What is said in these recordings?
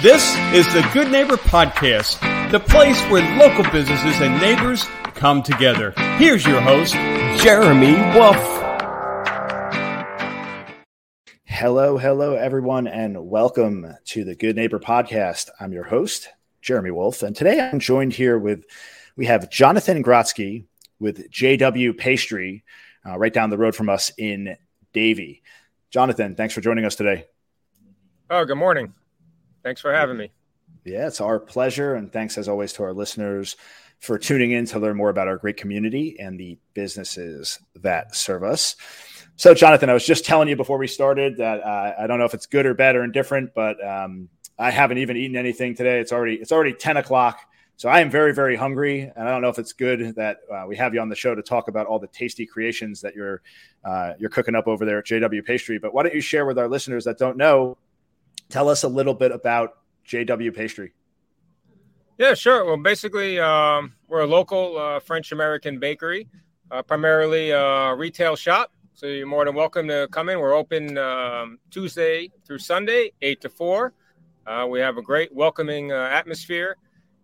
This is the Good Neighbor Podcast, the place where local businesses and neighbors come together. Here's your host, Jeremy Wolf. Hello, hello, everyone, and welcome to the Good Neighbor Podcast. I'm your host, Jeremy Wolf, and today I'm joined here with we have Jonathan Grotsky with JW Pastry, uh, right down the road from us in Davie. Jonathan, thanks for joining us today. Oh, good morning. Thanks for having me. Yeah, it's our pleasure. And thanks, as always, to our listeners for tuning in to learn more about our great community and the businesses that serve us. So, Jonathan, I was just telling you before we started that uh, I don't know if it's good or bad or indifferent, but um, I haven't even eaten anything today. It's already it's already ten o'clock, so I am very very hungry, and I don't know if it's good that uh, we have you on the show to talk about all the tasty creations that you're uh, you're cooking up over there at JW Pastry. But why don't you share with our listeners that don't know Tell us a little bit about JW Pastry. Yeah, sure. Well, basically, um, we're a local uh, French American bakery, uh, primarily a retail shop. So you're more than welcome to come in. We're open um, Tuesday through Sunday, 8 to 4. Uh, we have a great welcoming uh, atmosphere,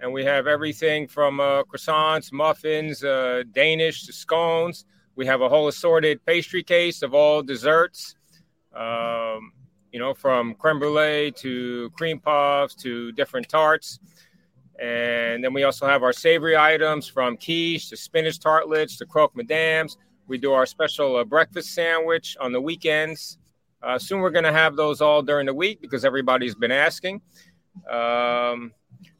and we have everything from uh, croissants, muffins, uh, Danish to scones. We have a whole assorted pastry case of all desserts. Um, you know, from creme brulee to cream puffs to different tarts. And then we also have our savory items from quiche to spinach tartlets to croque madames. We do our special uh, breakfast sandwich on the weekends. Uh, soon we're going to have those all during the week because everybody's been asking. Um,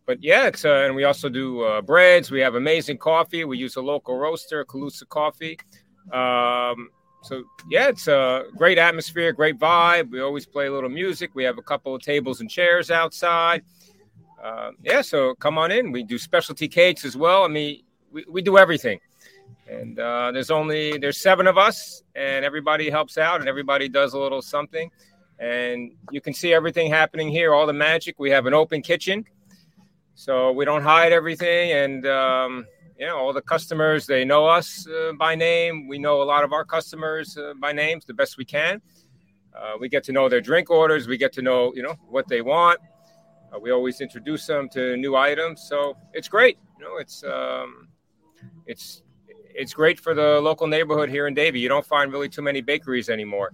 but yeah, it's uh, and we also do uh, breads. We have amazing coffee. We use a local roaster, Calusa Coffee. Um, so yeah, it's a great atmosphere, great vibe. We always play a little music. We have a couple of tables and chairs outside. Uh, yeah, so come on in. We do specialty cakes as well. I mean, we, we do everything. And uh, there's only there's seven of us, and everybody helps out, and everybody does a little something. And you can see everything happening here, all the magic. We have an open kitchen, so we don't hide everything, and um, you know, all the customers, they know us uh, by name. We know a lot of our customers uh, by names the best we can. Uh, we get to know their drink orders. We get to know, you know, what they want. Uh, we always introduce them to new items. So it's great. You know, it's, um, it's, it's great for the local neighborhood here in Davie. You don't find really too many bakeries anymore.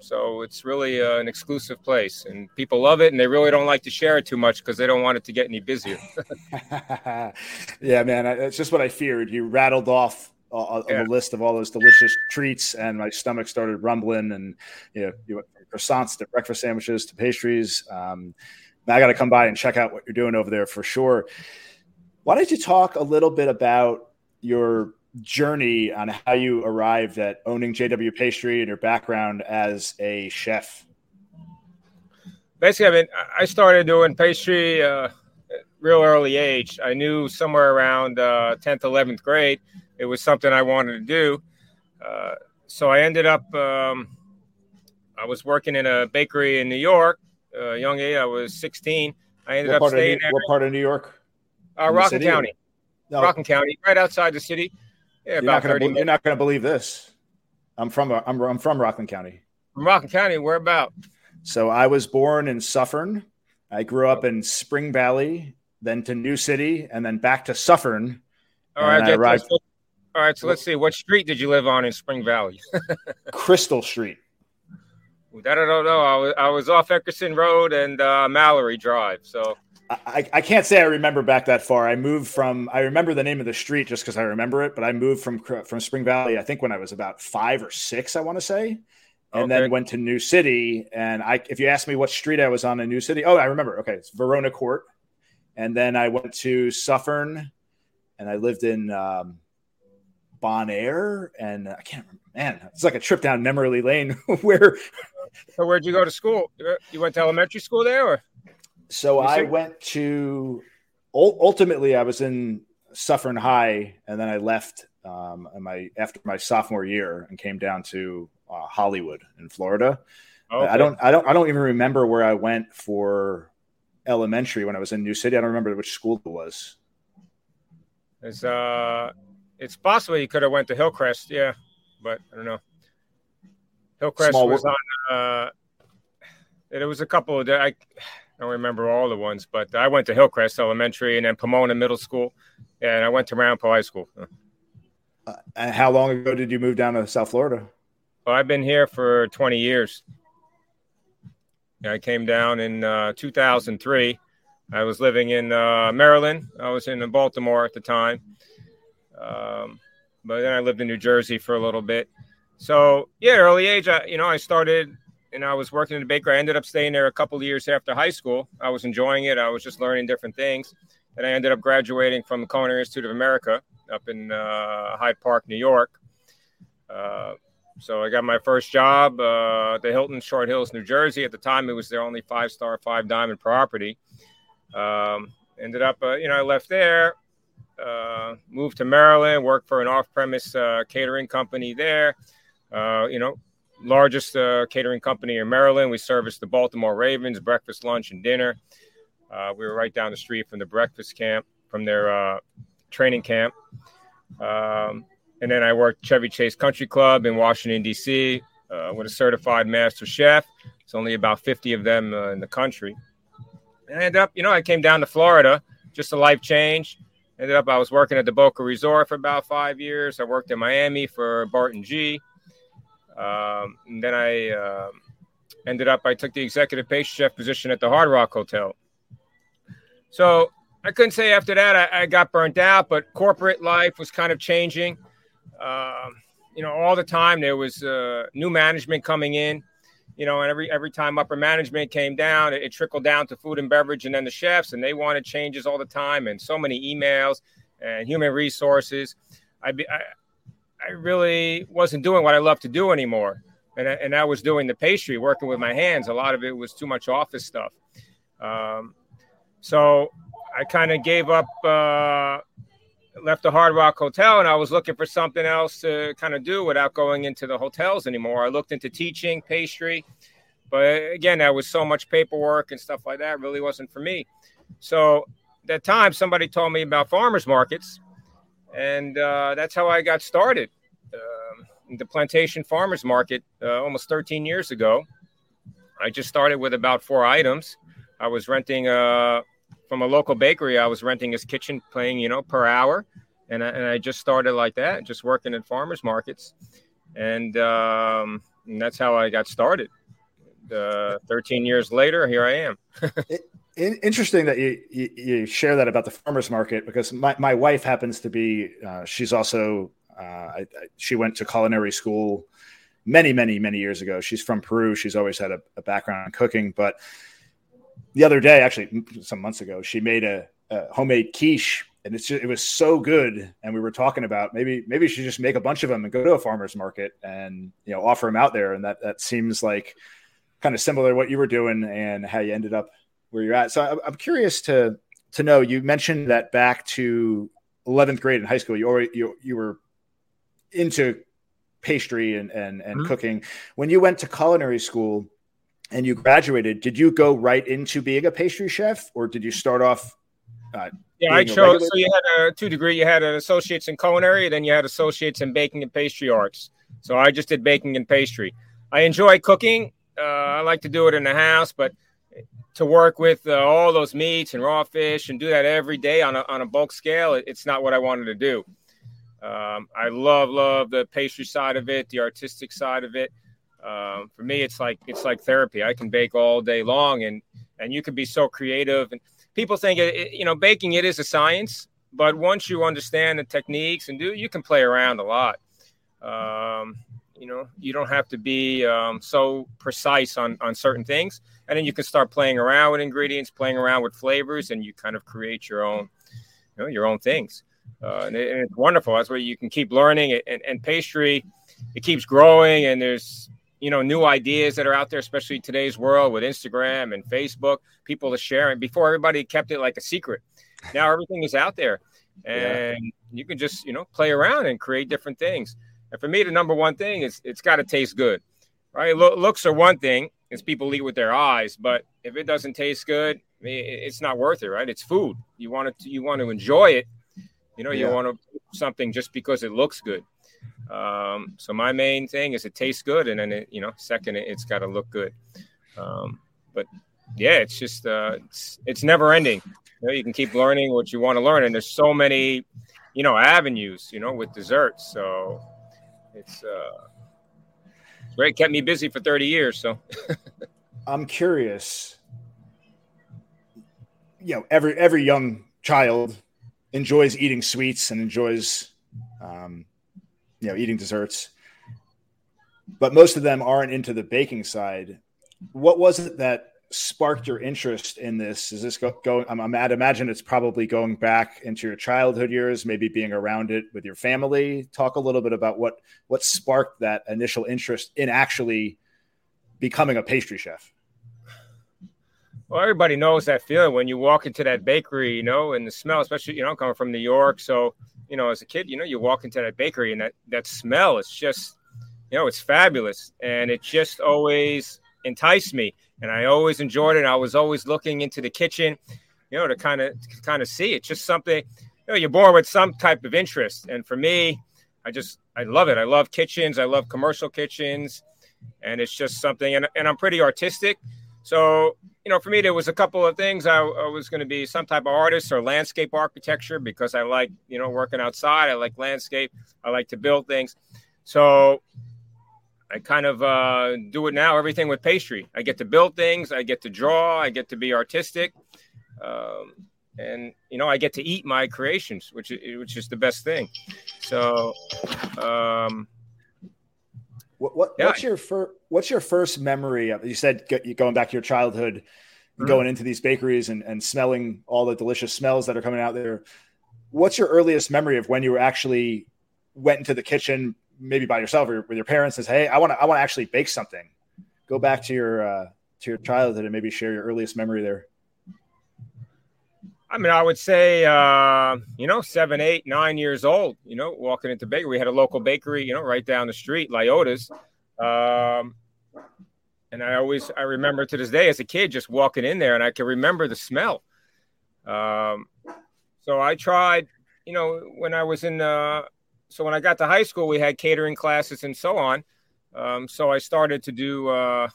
So it's really uh, an exclusive place, and people love it, and they really don't like to share it too much because they don't want it to get any busier. yeah, man, it's just what I feared. You rattled off a, yeah. list of all those delicious treats, and my stomach started rumbling. And you know, you went from croissants to breakfast sandwiches to pastries. Um, now I got to come by and check out what you're doing over there for sure. Why don't you talk a little bit about your journey on how you arrived at owning JW Pastry and your background as a chef? Basically, I mean, I started doing pastry uh, real early age. I knew somewhere around uh, 10th, 11th grade, it was something I wanted to do. Uh, so I ended up, um, I was working in a bakery in New York. Uh, young age, I was 16. I ended what up staying there. What part of New York? Uh, Rockland County. No. Rockland County, right outside the city. Yeah, you're not, gonna, you're not gonna believe this. I'm from I'm, I'm from Rockland County. From Rockland County, where about? So I was born in Suffern. I grew up in Spring Valley, then to New City, and then back to Suffern. All right, arrived... all right. So let's see. What street did you live on in Spring Valley? Crystal Street. That I don't know. I was I was off Eckerson Road and uh, Mallory Drive. So I, I can't say I remember back that far. I moved from I remember the name of the street just because I remember it, but I moved from from Spring Valley. I think when I was about five or six, I want to say, and okay. then went to New City. And I, if you ask me what street I was on in New City, oh, I remember. Okay, it's Verona Court, and then I went to Suffern, and I lived in um, Bon Air, and I can't remember. Man, it's like a trip down memory lane. where? So where'd you go to school? You went to elementary school there, or? So I went to ultimately I was in Suffern High, and then I left um, my after my sophomore year and came down to uh, Hollywood in Florida. Okay. I don't I don't I don't even remember where I went for elementary when I was in New City. I don't remember which school it was. It's uh, it's possible you could have went to Hillcrest, yeah, but I don't know. Hillcrest Small was on. Uh, there was a couple of I I don't remember all the ones, but I went to Hillcrest Elementary and then Pomona Middle School, and I went to Ramapo High School. Uh, and how long ago did you move down to South Florida? Well, I've been here for 20 years. I came down in uh, 2003. I was living in uh, Maryland. I was in Baltimore at the time. Um, but then I lived in New Jersey for a little bit. So yeah, early age, I, you know, I started and I was working in the bakery. I ended up staying there a couple years after high school. I was enjoying it. I was just learning different things. And I ended up graduating from the Culinary Institute of America up in uh, Hyde Park, New York. Uh, so I got my first job uh, at the Hilton Short Hills, New Jersey. At the time, it was their only five star, five diamond property. Um, ended up, uh, you know, I left there, uh, moved to Maryland, worked for an off premise uh, catering company there. Uh, you know, largest uh, catering company in Maryland. We serviced the Baltimore Ravens breakfast, lunch, and dinner. we were right down the street from the breakfast camp, from their training camp. Um, and then I worked Chevy Chase Country Club in Washington, D.C. Uh, with a certified master chef. It's only about 50 of them uh, in the country. And I ended up, you know, I came down to Florida, just a life change. Ended up, I was working at the Boca Resort for about five years. I worked in Miami for Barton G. Um, and then I uh, ended up, I took the executive pastry chef position at the Hard Rock Hotel. So I couldn't say after that I, I got burnt out, but corporate life was kind of changing. Um, you know, all the time there was uh, new management coming in. You know, and every every time upper management came down, it, it, trickled down to food and beverage, and then the chefs, and they wanted changes all the time, and so many emails and human resources. I, I, I really wasn't doing what I love to do anymore, and and I was doing the pastry, working with my hands. A lot of it was too much office stuff. Um, so I kind of gave up. Uh, left the Hard Rock Hotel and I was looking for something else to kind of do without going into the hotels anymore. I looked into teaching pastry, but again, that was so much paperwork and stuff like that. Really wasn't for me. So that time, somebody told me about farmers markets, and uh, that's how I got started. Uh, the plantation farmers market uh, almost 13 years ago. I just started with about four items. I was renting a from a local bakery. I was renting his kitchen, paying you know per hour, and I, and I just started like that, just working at farmers markets, and, um, and that's how I got started. Uh, 13 years later, here I am. it, interesting that you, you, you share that about the farmers market because my, my wife happens to be uh, she's also uh, I, I, she went to culinary school many many many years ago. She's from Peru. She's always had a, a background in cooking, but the other day, actually some months ago, she made a, a homemade quiche, and it's just, it was so good. And we were talking about maybe maybe she just make a bunch of them and go to a farmer's market and you know offer them out there. And that that seems like kind of similar to what you were doing and how you ended up where you're at. So I'm curious to to know. You mentioned that back to 11th grade in high school, you already you you were into pastry and and, and mm-hmm. cooking. When you went to culinary school and you graduated, did you go right into being a pastry chef, or did you start off? Uh, yeah, I chose. So you had a two degree. You had an associates in culinary, then you had associates in baking and pastry arts. So I just did baking and pastry. I enjoy cooking. Uh, I like to do it in the house, but to work with uh, all those meats and raw fish and do that every day on a, on a bulk scale, it, it's not what I wanted to do. Um, I love love the pastry side of it, the artistic side of it. Um, for me, it's like it's like therapy. I can bake all day long, and and you can be so creative. And people think it, you know baking it is a science, but once you understand the techniques and do, you can play around a lot. Um, you know, you don't have to be um, so precise on on certain things, and then you can start playing around with ingredients, playing around with flavors, and you kind of create your own, you know, your own things. Uh, and, it, and, it's wonderful. That's where you can keep learning. And, and pastry, it keeps growing, and there's you know new ideas that are out there especially today's world with instagram and facebook people are sharing before everybody kept it like a secret. Now everything is out there. And yeah. you can just you know play around and create different things. And for me the number one thing is it's got to taste good right? Lo- looks are one thing is people eat with their eyes but if it doesn't taste good it's not worth it right? It's food. You want to you want to enjoy it. You know you want to something just because it looks good um, so my main thing is it tastes good, and then it, you know, second, it, has got to look good. Um, but yeah, it's just uh, it's it's never ending. You, know, you can keep learning what you want to learn, and there's so many, you know, avenues, you know, with desserts. So it's uh, great. Kept me busy for 30 years. So I'm curious. You know, every every young child enjoys eating sweets and enjoys, um, you know, eating desserts. But most of them aren't into the baking side. What was it that sparked your interest in this? Is this go, going? I'm, I'd imagine it's probably going back into your childhood years, maybe being around it with your family. Talk a little bit about what what sparked that initial interest in actually becoming a pastry chef. Well, everybody knows that feeling when you walk into that bakery, you know, and the smell, especially, you know, coming from New York. So, you know, as a kid, you know, you walk into that bakery and that, that smell is just, you know, it's fabulous. And it just always enticed me. And I always enjoyed it. I was always looking into the kitchen, you know, to kind of, kind of see it's Just something, you know, you're born with some type of interest. And for me, I just, I love it. I love kitchens. I love commercial kitchens. And it's just something, and, and I'm pretty artistic. So, you know, for me, there was a couple of things. I, I was going to be some type of artist or landscape architecture because I like, you know, working outside. I like landscape. I like to build things. So I kind of uh, do it now, everything with pastry. I get to build things. I get to draw. I get to be artistic. Um, and, you know, I get to eat my creations, which, which is the best thing. So, um, what, what yeah. what's your first what's your first memory of you said going back to your childhood mm-hmm. going into these bakeries and, and smelling all the delicious smells that are coming out there what's your earliest memory of when you actually went into the kitchen maybe by yourself or with your parents and say hey i want to i want to actually bake something go back to your uh, to your childhood and maybe share your earliest memory there I mean, I would say, uh, you know, seven, eight, nine years old, you know, walking into bakery. We had a local bakery, you know, right down the street, Lyota's. Um, and I always, I remember to this day as a kid just walking in there and I can remember the smell. Um, so I tried, you know, when I was in, uh, so when I got to high school, we had catering classes and so on. Um, so I started to do, uh,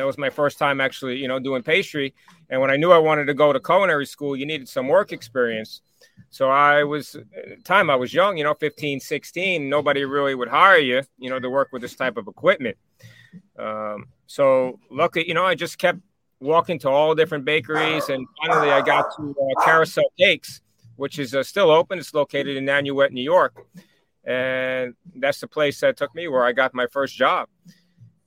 that was my first time actually, you know, doing pastry. And when I knew I wanted to go to culinary school, you needed some work experience. So I was time I was young, you know, 15, 16, nobody really would hire you, you know, to work with this type of equipment. Um, so lucky, you know, I just kept walking to all different bakeries and finally I got to uh, Carousel Cakes, which is uh, still open. It's located in Nanuet, New York. And that's the place that took me where I got my first job.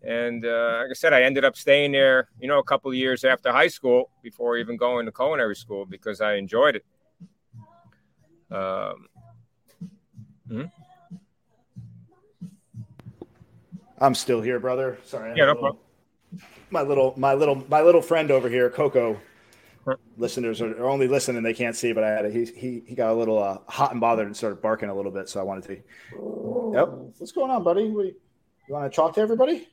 And uh, like I said, I ended up staying there, you know, a couple of years after high school before even going to culinary school because I enjoyed it. Um, hmm? I'm still here, brother. Sorry. Yeah, no problem. My little, my little, my little friend over here, Coco. Listeners are, are, only listening; they can't see. But I had a, he he he got a little uh, hot and bothered and started barking a little bit. So I wanted to. Yep. What's going on, buddy? What, you want to talk to everybody?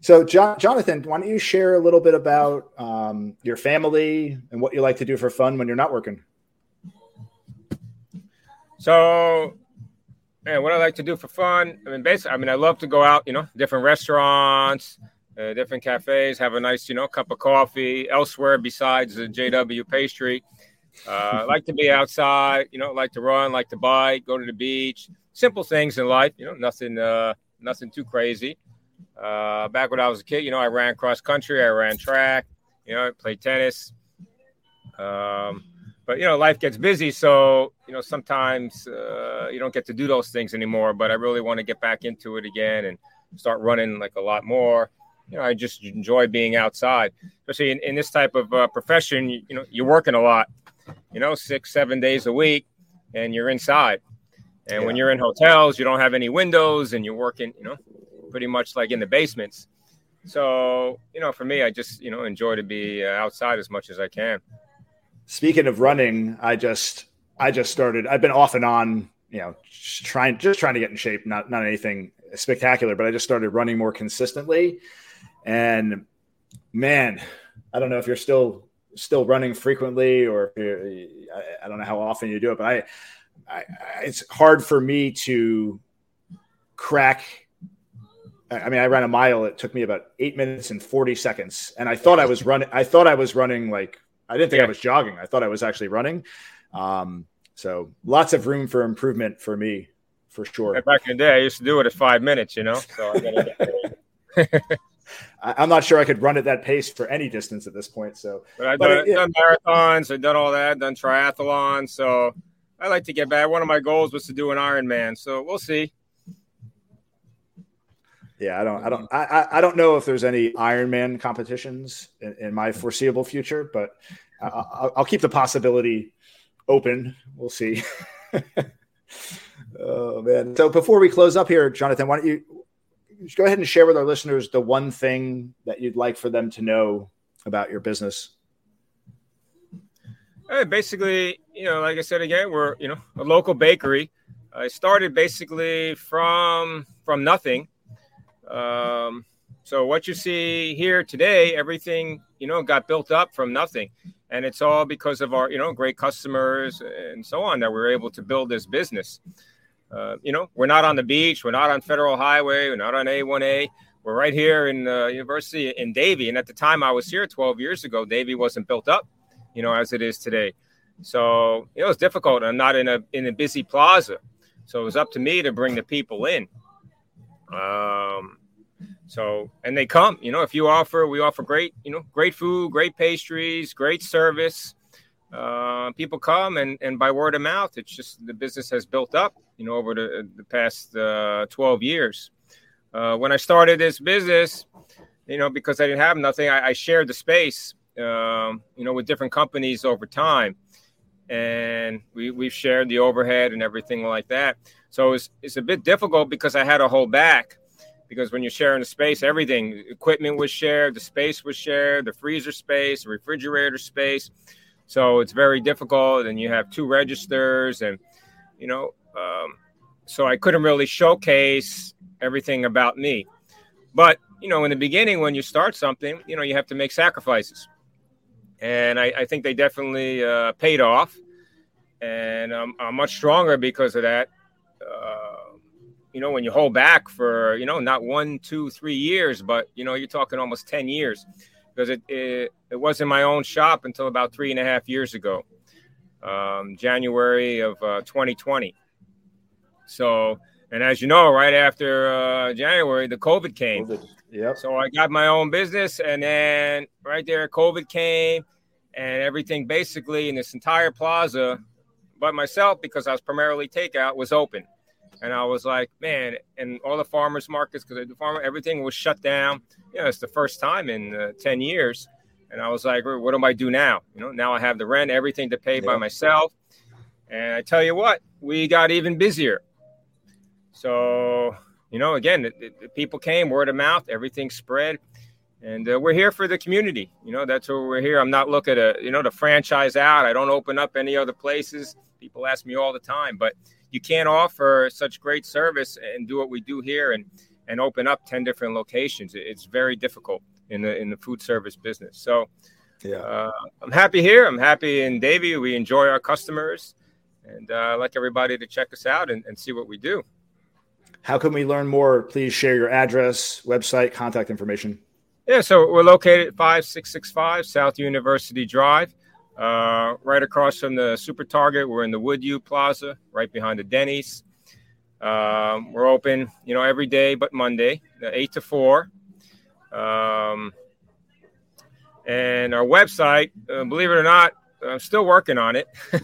So, John, Jonathan, why don't you share a little bit about um, your family and what you like to do for fun when you're not working? So, man, what I like to do for fun, I mean, basically, I mean, I love to go out, you know, different restaurants, uh, different cafes, have a nice, you know, cup of coffee elsewhere besides the JW pastry. Uh, I like to be outside, you know, like to run, like to bike, go to the beach, simple things in life, you know, nothing, uh, nothing too crazy. Uh, back when I was a kid, you know, I ran cross country, I ran track, you know, I played tennis. Um, but you know, life gets busy, so you know sometimes uh, you don't get to do those things anymore. But I really want to get back into it again and start running like a lot more. You know, I just enjoy being outside, especially in, in this type of uh, profession. You, you know, you're working a lot. You know, six, seven days a week, and you're inside. And yeah. when you're in hotels, you don't have any windows, and you're working. You know, pretty much like in the basements. So, you know, for me, I just, you know, enjoy to be uh, outside as much as I can. Speaking of running, I just, I just started, I've been off and on, you know, just trying, just trying to get in shape, not, not anything spectacular, but I just started running more consistently. And man, I don't know if you're still, still running frequently or I, I don't know how often you do it, but I, I, it's hard for me to crack I mean, I ran a mile. It took me about eight minutes and 40 seconds. And I thought I was running. I thought I was running like, I didn't think yeah. I was jogging. I thought I was actually running. Um, so lots of room for improvement for me, for sure. Back in the day, I used to do it at five minutes, you know? So I'm not sure I could run at that pace for any distance at this point. So, but I've done, it, done marathons, I've done all that, done triathlons. So I like to get back. One of my goals was to do an Ironman. So we'll see. Yeah, I don't, I don't, um, I, I don't know if there's any Ironman competitions in, in my foreseeable future, but I'll, I'll, keep the possibility open. We'll see. oh man! So before we close up here, Jonathan, why don't you go ahead and share with our listeners the one thing that you'd like for them to know about your business? Hey, basically, you know, like I said again, we're you know a local bakery. I started basically from from nothing um, so what you see here today, everything you know got built up from nothing, and it's all because of our you know great customers and so on that we're able to build this business. Uh, you know, we're not on the beach, we're not on Federal Highway, we're not on A1A. We're right here in the University in Davie, and at the time I was here 12 years ago, Davie wasn't built up, you know, as it is today. So know, it's difficult. I'm not in a in a busy plaza, so it was up to me to bring the people in. Um, so, and they come, you know, if you offer, we offer great, you know, great food, great pastries, great service. Uh, people come and, and by word of mouth, it's just the business has built up, you know, over the, the past uh, 12 years. Uh, when I started this business, you know, because I didn't have nothing, I, I shared the space, um, you know, with different companies over time. And we, we've shared the overhead and everything like that. So it's, it's a bit difficult because I had to hold back because when you're sharing the space, everything equipment was shared, the space was shared, the freezer space, refrigerator space. So it's very difficult. And you have two registers, and you know, um, so I couldn't really showcase everything about me. But you know, in the beginning, when you start something, you know, you have to make sacrifices, and I, I think they definitely uh, paid off. And I'm much stronger because of that. You know, when you hold back for, you know, not one, two, three years, but, you know, you're talking almost 10 years because it, it, it wasn't my own shop until about three and a half years ago, um, January of uh, 2020. So, and as you know, right after uh, January, the COVID came. COVID. Yep. So I got my own business, and then right there, COVID came, and everything basically in this entire plaza, but myself, because I was primarily takeout, was open and I was like, man, and all the farmers markets because the farmer everything was shut down. You know, it's the first time in uh, ten years, and I was like, what do I do now? You know, now I have the rent, everything to pay yeah. by myself, and I tell you what, we got even busier. So you know, again, the, the people came, word of mouth, everything spread. And uh, we're here for the community. You know, that's where we're here. I'm not looking to, you know, to franchise out. I don't open up any other places. People ask me all the time, but you can't offer such great service and do what we do here and and open up 10 different locations. It's very difficult in the in the food service business. So yeah. uh, i'm happy here. I'm happy in davie. We enjoy our customers. And uh, i'd like everybody to check us out and, and see what we do. How can we learn more? Please share your address website contact information. Yeah so we're located at 5665 south university drive uh, right across from the Super Target, we're in the Woodview Plaza, right behind the Denny's. Um, we're open, you know, every day but Monday, eight to four. Um, and our website, uh, believe it or not, I'm still working on it.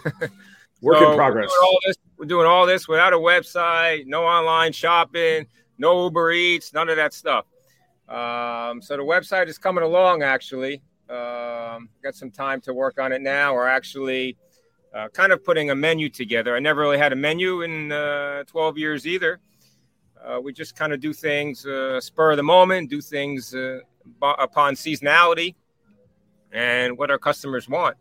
Work so in progress. We're doing, this, we're doing all this without a website, no online shopping, no Uber Eats, none of that stuff. Um, so the website is coming along, actually. Um, got some time to work on it now. We're actually uh, kind of putting a menu together. I never really had a menu in uh, 12 years either. Uh, we just kind of do things uh, spur of the moment, do things uh, upon seasonality and what our customers want.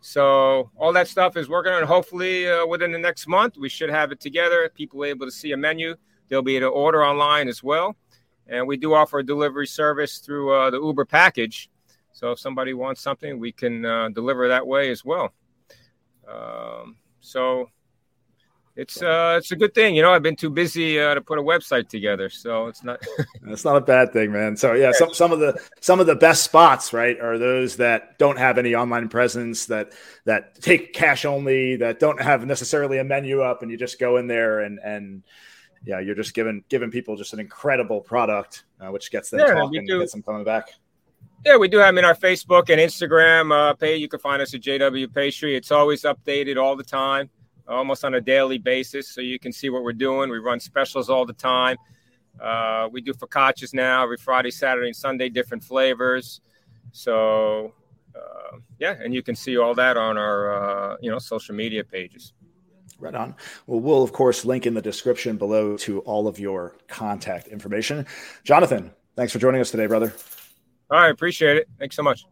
So all that stuff is working on. Hopefully, uh, within the next month, we should have it together. People able to see a menu. They'll be able to order online as well. And we do offer a delivery service through the Uber package. So if somebody wants something, we can uh, deliver that way as well. Um, so it's uh, it's a good thing. You know, I've been too busy uh, to put a website together, so it's not. it's not a bad thing, man. So yeah, some some of the some of the best spots, right, are those that don't have any online presence, that that take cash only, that don't have necessarily a menu up, and you just go in there and and yeah, you're just giving giving people just an incredible product, uh, which gets them yeah, talking and gets them coming back. Yeah, we do have them in our Facebook and Instagram uh, page. You can find us at JW Pastry. It's always updated all the time almost on a daily basis, so you can see what we're doing. We run specials all the time. Uh, we do focaccias now every Friday, Saturday, and Sunday, different flavors. So uh, yeah, and you can see all that on our uh, you know social media pages. Right on. Well, we'll of course link in the description below to all of your contact information. Jonathan, thanks for joining us today, brother. I appreciate it. Thanks so much.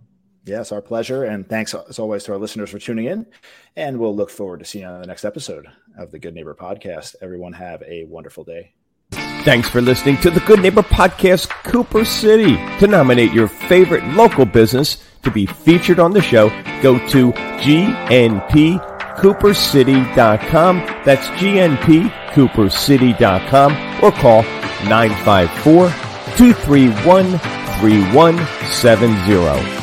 Yes, our pleasure. And thanks as always to our listeners for tuning in. And we'll look forward to seeing you on the next episode of the Good Neighbor Podcast. Everyone have a wonderful day. Thanks for listening to the Good Neighbor Podcast, Cooper City. To nominate your favorite local business to be featured on the show, go to gnpcoopercity.com. That's gnpcoopercity.com or call 954 231 3170.